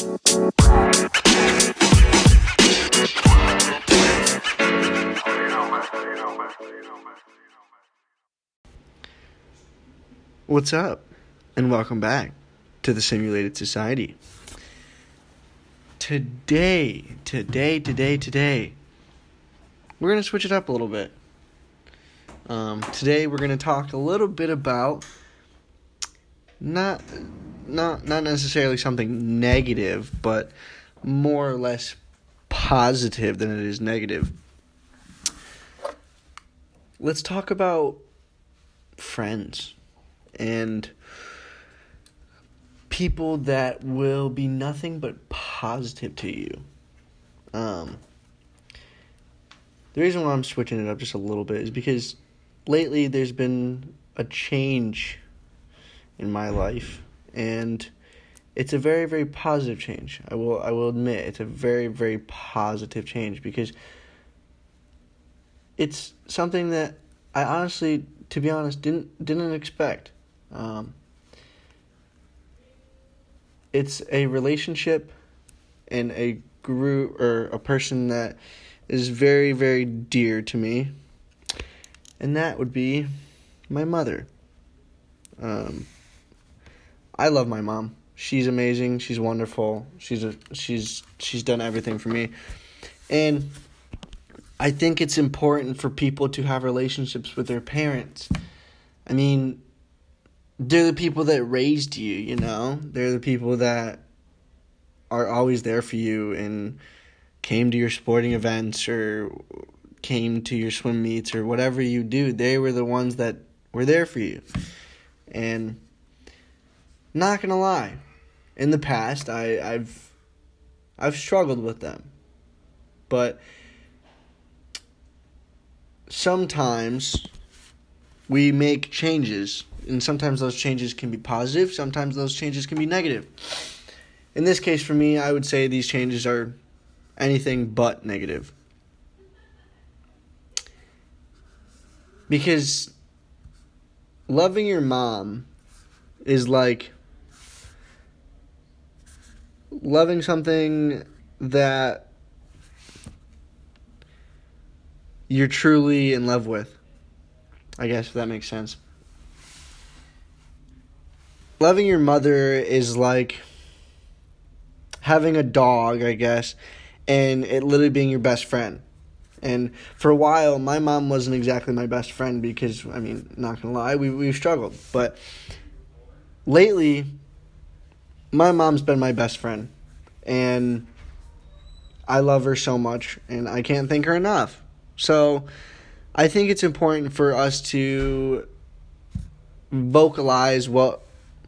What's up? And welcome back to the Simulated Society. Today, today, today, today, we're going to switch it up a little bit. Um, today, we're going to talk a little bit about not, not, not necessarily something negative, but more or less positive than it is negative. Let's talk about friends and people that will be nothing but positive to you. Um, the reason why I'm switching it up just a little bit is because lately there's been a change in my life, and it's a very very positive change. I will I will admit it's a very very positive change because it's something that I honestly, to be honest, didn't didn't expect. Um, it's a relationship and a group or a person that is very, very dear to me, and that would be my mother. Um, I love my mom. She's amazing. She's wonderful. She's a she's she's done everything for me, and I think it's important for people to have relationships with their parents. I mean, they're the people that raised you, you know? They're the people that are always there for you and came to your sporting events or came to your swim meets or whatever you do. They were the ones that were there for you. And not gonna lie, in the past I, I've I've struggled with them. But sometimes we make changes and sometimes those changes can be positive, sometimes those changes can be negative. In this case, for me, I would say these changes are anything but negative. Because loving your mom is like loving something that you're truly in love with. I guess if that makes sense loving your mother is like having a dog, I guess, and it literally being your best friend. And for a while, my mom wasn't exactly my best friend because, I mean, not gonna lie, we we've struggled. But lately, my mom's been my best friend, and I love her so much, and I can't thank her enough. So, I think it's important for us to vocalize what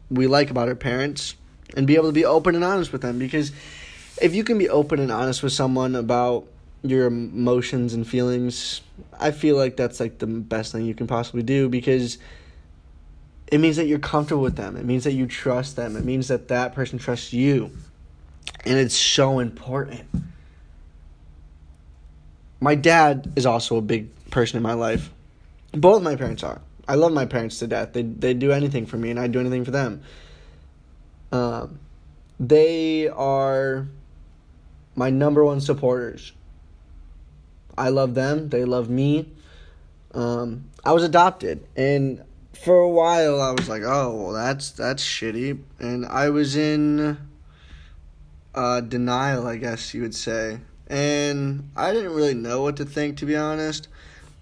we like about our parents and be able to be open and honest with them because if you can be open and honest with someone about your emotions and feelings, I feel like that's like the best thing you can possibly do because it means that you're comfortable with them. It means that you trust them. It means that that person trusts you. And it's so important. My dad is also a big person in my life. Both my parents are. I love my parents to death. They they do anything for me, and I do anything for them. Um, they are my number one supporters. I love them. They love me. Um, I was adopted, and for a while I was like, "Oh, well, that's that's shitty," and I was in uh, denial, I guess you would say, and I didn't really know what to think, to be honest.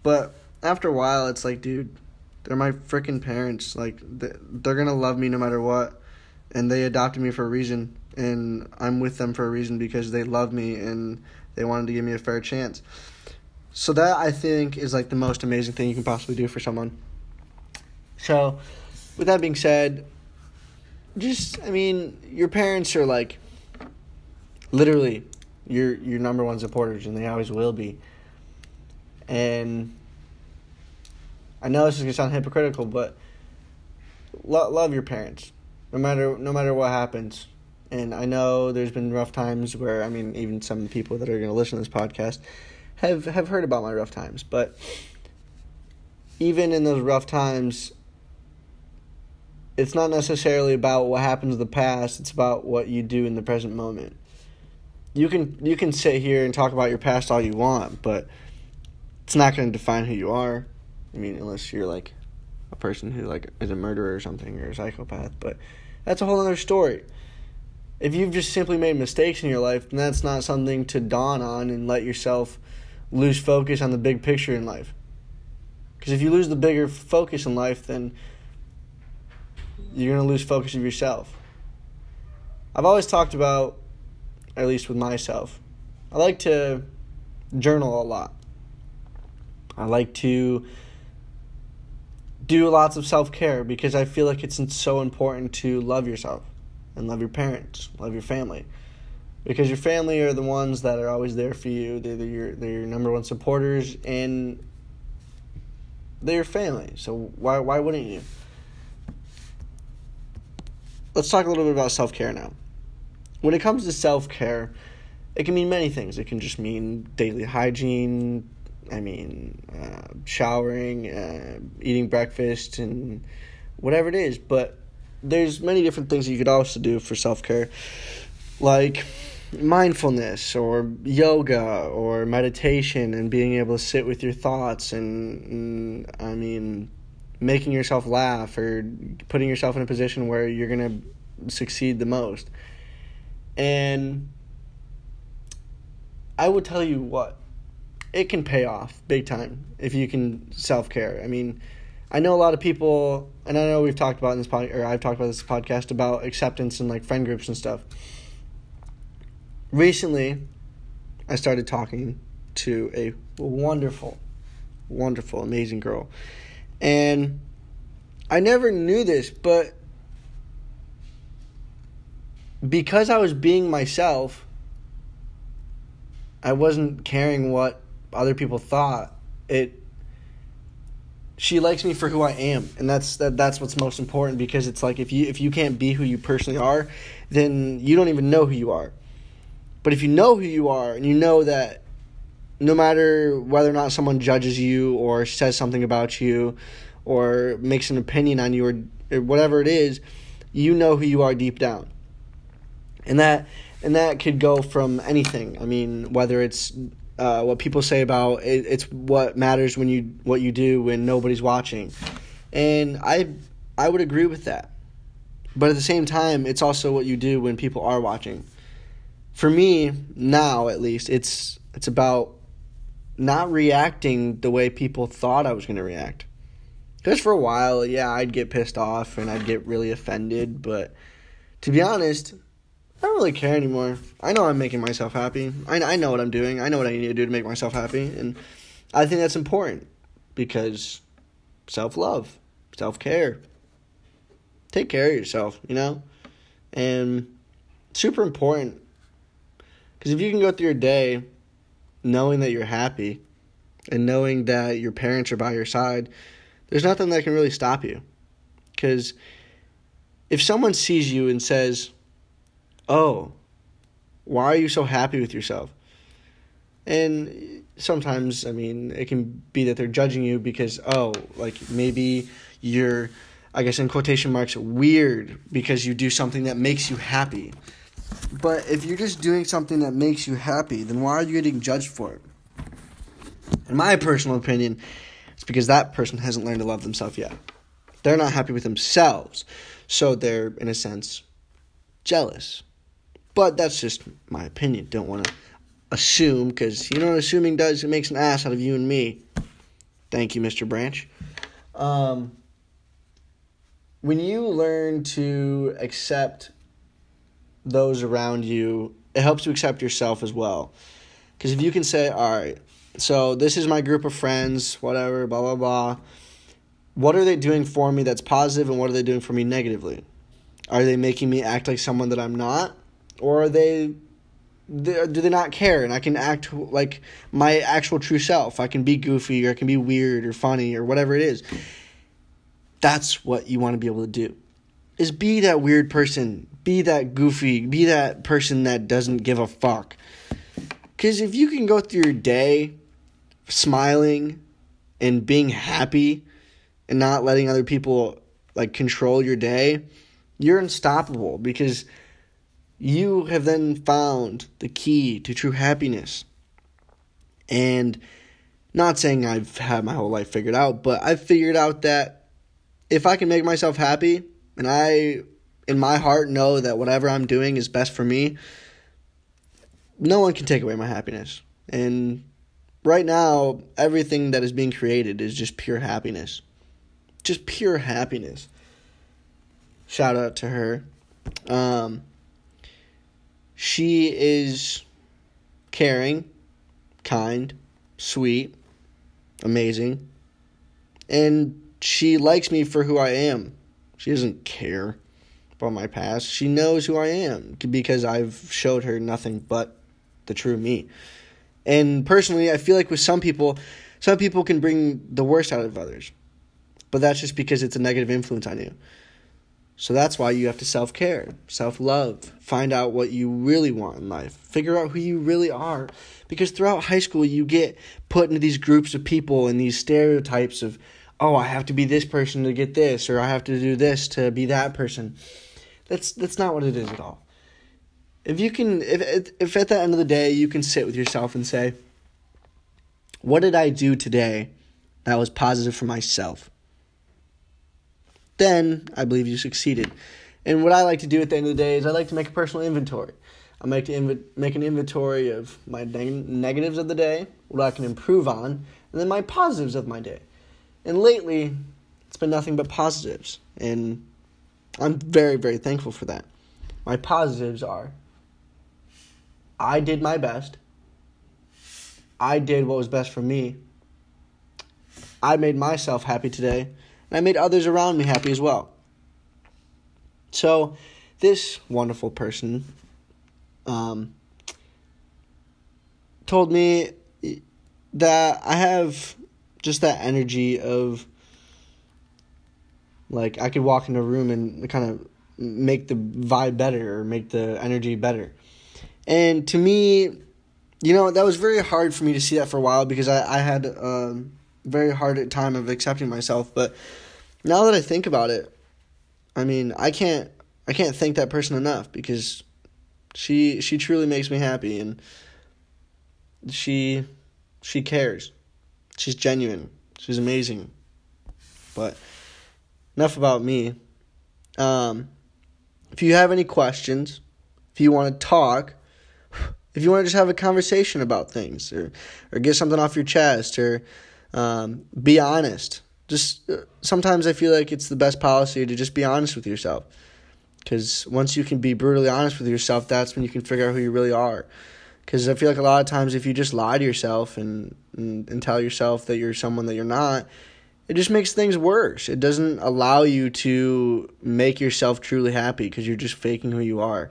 But after a while, it's like, dude, they're my freaking parents. Like they're gonna love me no matter what, and they adopted me for a reason, and I'm with them for a reason because they love me and they wanted to give me a fair chance. So that I think is like the most amazing thing you can possibly do for someone. So, with that being said, just I mean, your parents are like literally your your number one supporters, and they always will be. And I know this is gonna sound hypocritical, but lo- love your parents, no matter no matter what happens. And I know there's been rough times where I mean, even some people that are gonna listen to this podcast have have heard about my rough times, but even in those rough times, it's not necessarily about what happens in the past, it's about what you do in the present moment. You can you can sit here and talk about your past all you want, but it's not going to define who you are. I mean, unless you're like a person who like is a murderer or something or a psychopath, but that's a whole other story. If you've just simply made mistakes in your life, then that's not something to dawn on and let yourself lose focus on the big picture in life. Because if you lose the bigger focus in life, then you're going to lose focus of yourself. I've always talked about, at least with myself, I like to journal a lot. I like to do lots of self care because I feel like it's so important to love yourself and love your parents, love your family. Because your family are the ones that are always there for you. They're your they're your number one supporters and they're your family. So why why wouldn't you? Let's talk a little bit about self care now. When it comes to self care, it can mean many things. It can just mean daily hygiene, I mean, uh, showering, uh, eating breakfast, and whatever it is. But there's many different things you could also do for self care, like mindfulness or yoga or meditation and being able to sit with your thoughts and, and I mean making yourself laugh or putting yourself in a position where you're going to succeed the most. And I would tell you what it can pay off big time if you can self care. I mean, I know a lot of people, and I know we've talked about in this podcast, or I've talked about this podcast about acceptance and like friend groups and stuff. Recently, I started talking to a wonderful, wonderful, amazing girl, and I never knew this, but because I was being myself, I wasn't caring what other people thought. It she likes me for who I am, and that's that, that's what's most important because it's like if you if you can't be who you personally are, then you don't even know who you are. But if you know who you are and you know that no matter whether or not someone judges you or says something about you or makes an opinion on you or, or whatever it is, you know who you are deep down. And that and that could go from anything. I mean, whether it's uh, what people say about it, it's what matters when you what you do when nobody's watching, and I I would agree with that. But at the same time, it's also what you do when people are watching. For me now, at least, it's it's about not reacting the way people thought I was going to react. Because for a while, yeah, I'd get pissed off and I'd get really offended, but to be honest, I don't really care anymore. I know I'm making myself happy. I, I know what I'm doing. I know what I need to do to make myself happy. And I think that's important because self love, self care. Take care of yourself, you know? And super important. Because if you can go through your day knowing that you're happy and knowing that your parents are by your side, there's nothing that can really stop you. Because if someone sees you and says, oh, why are you so happy with yourself? And sometimes, I mean, it can be that they're judging you because, oh, like maybe you're, I guess in quotation marks, weird because you do something that makes you happy. But if you're just doing something that makes you happy, then why are you getting judged for it? In my personal opinion, it's because that person hasn't learned to love themselves yet. They're not happy with themselves. So they're, in a sense, jealous. But that's just my opinion. Don't want to assume because you know what assuming does? It makes an ass out of you and me. Thank you, Mr. Branch. Um, when you learn to accept those around you, it helps you accept yourself as well. Because if you can say, all right, so this is my group of friends, whatever, blah, blah, blah. What are they doing for me that's positive and what are they doing for me negatively? Are they making me act like someone that I'm not? or are they do they not care and I can act like my actual true self. I can be goofy or I can be weird or funny or whatever it is. That's what you want to be able to do. Is be that weird person, be that goofy, be that person that doesn't give a fuck. Cuz if you can go through your day smiling and being happy and not letting other people like control your day, you're unstoppable because you have then found the key to true happiness. And not saying I've had my whole life figured out, but I've figured out that if I can make myself happy and I in my heart know that whatever I'm doing is best for me, no one can take away my happiness. And right now, everything that is being created is just pure happiness. Just pure happiness. Shout out to her. Um, she is caring, kind, sweet, amazing, and she likes me for who I am. She doesn't care about my past. She knows who I am because I've showed her nothing but the true me. And personally, I feel like with some people, some people can bring the worst out of others. But that's just because it's a negative influence on you. So that's why you have to self care, self love, find out what you really want in life, figure out who you really are. Because throughout high school, you get put into these groups of people and these stereotypes of, oh, I have to be this person to get this, or I have to do this to be that person. That's that's not what it is at all. If you can, if if at the end of the day you can sit with yourself and say, what did I do today that was positive for myself? then I believe you succeeded. And what I like to do at the end of the day is I like to make a personal inventory. I make to inv- make an inventory of my neg- negatives of the day, what I can improve on, and then my positives of my day. And lately, it's been nothing but positives, and I'm very very thankful for that. My positives are I did my best. I did what was best for me. I made myself happy today and I made others around me happy as well. So, this wonderful person um, told me that I have just that energy of like I could walk in a room and kind of make the vibe better or make the energy better. And to me, you know, that was very hard for me to see that for a while because I, I had um, very hard time of accepting myself. But now that I think about it, I mean, I can't I can't thank that person enough because she she truly makes me happy and she she cares. She's genuine. She's amazing. But enough about me. Um, if you have any questions, if you want to talk, if you want to just have a conversation about things or or get something off your chest or um, be honest. Just uh, sometimes I feel like it's the best policy to just be honest with yourself. Because once you can be brutally honest with yourself, that's when you can figure out who you really are. Because I feel like a lot of times if you just lie to yourself and, and, and tell yourself that you're someone that you're not, it just makes things worse. It doesn't allow you to make yourself truly happy because you're just faking who you are.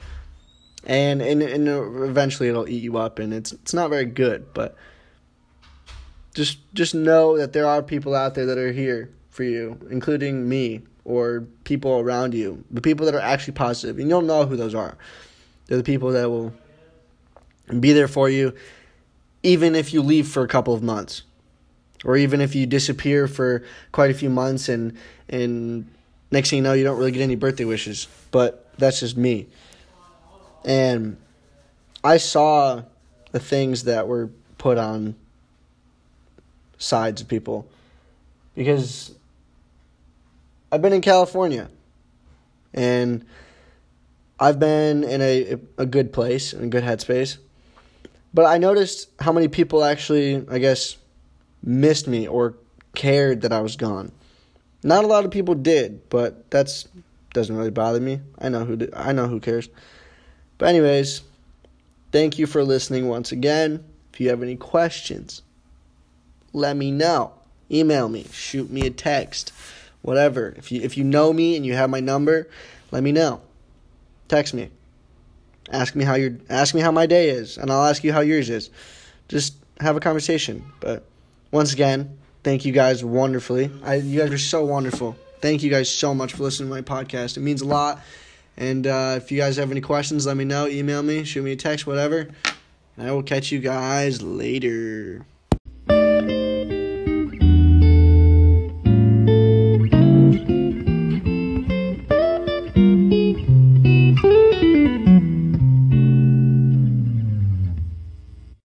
And, and and eventually it'll eat you up and it's it's not very good, but just just know that there are people out there that are here for you, including me or people around you, the people that are actually positive, and you'll know who those are. They're the people that will be there for you, even if you leave for a couple of months, or even if you disappear for quite a few months, and and next thing you know, you don't really get any birthday wishes. But that's just me. And I saw the things that were put on sides of people because I've been in California and I've been in a, a good place, in a good headspace. But I noticed how many people actually, I guess, missed me or cared that I was gone. Not a lot of people did, but that's doesn't really bother me. I know who I know who cares. But anyways, thank you for listening once again. If you have any questions, let me know. Email me, shoot me a text whatever. If you if you know me and you have my number, let me know. Text me. Ask me how your ask me how my day is, and I'll ask you how yours is. Just have a conversation. But once again, thank you guys wonderfully. I you guys are so wonderful. Thank you guys so much for listening to my podcast. It means a lot. And uh, if you guys have any questions, let me know. Email me, shoot me a text, whatever. And I will catch you guys later.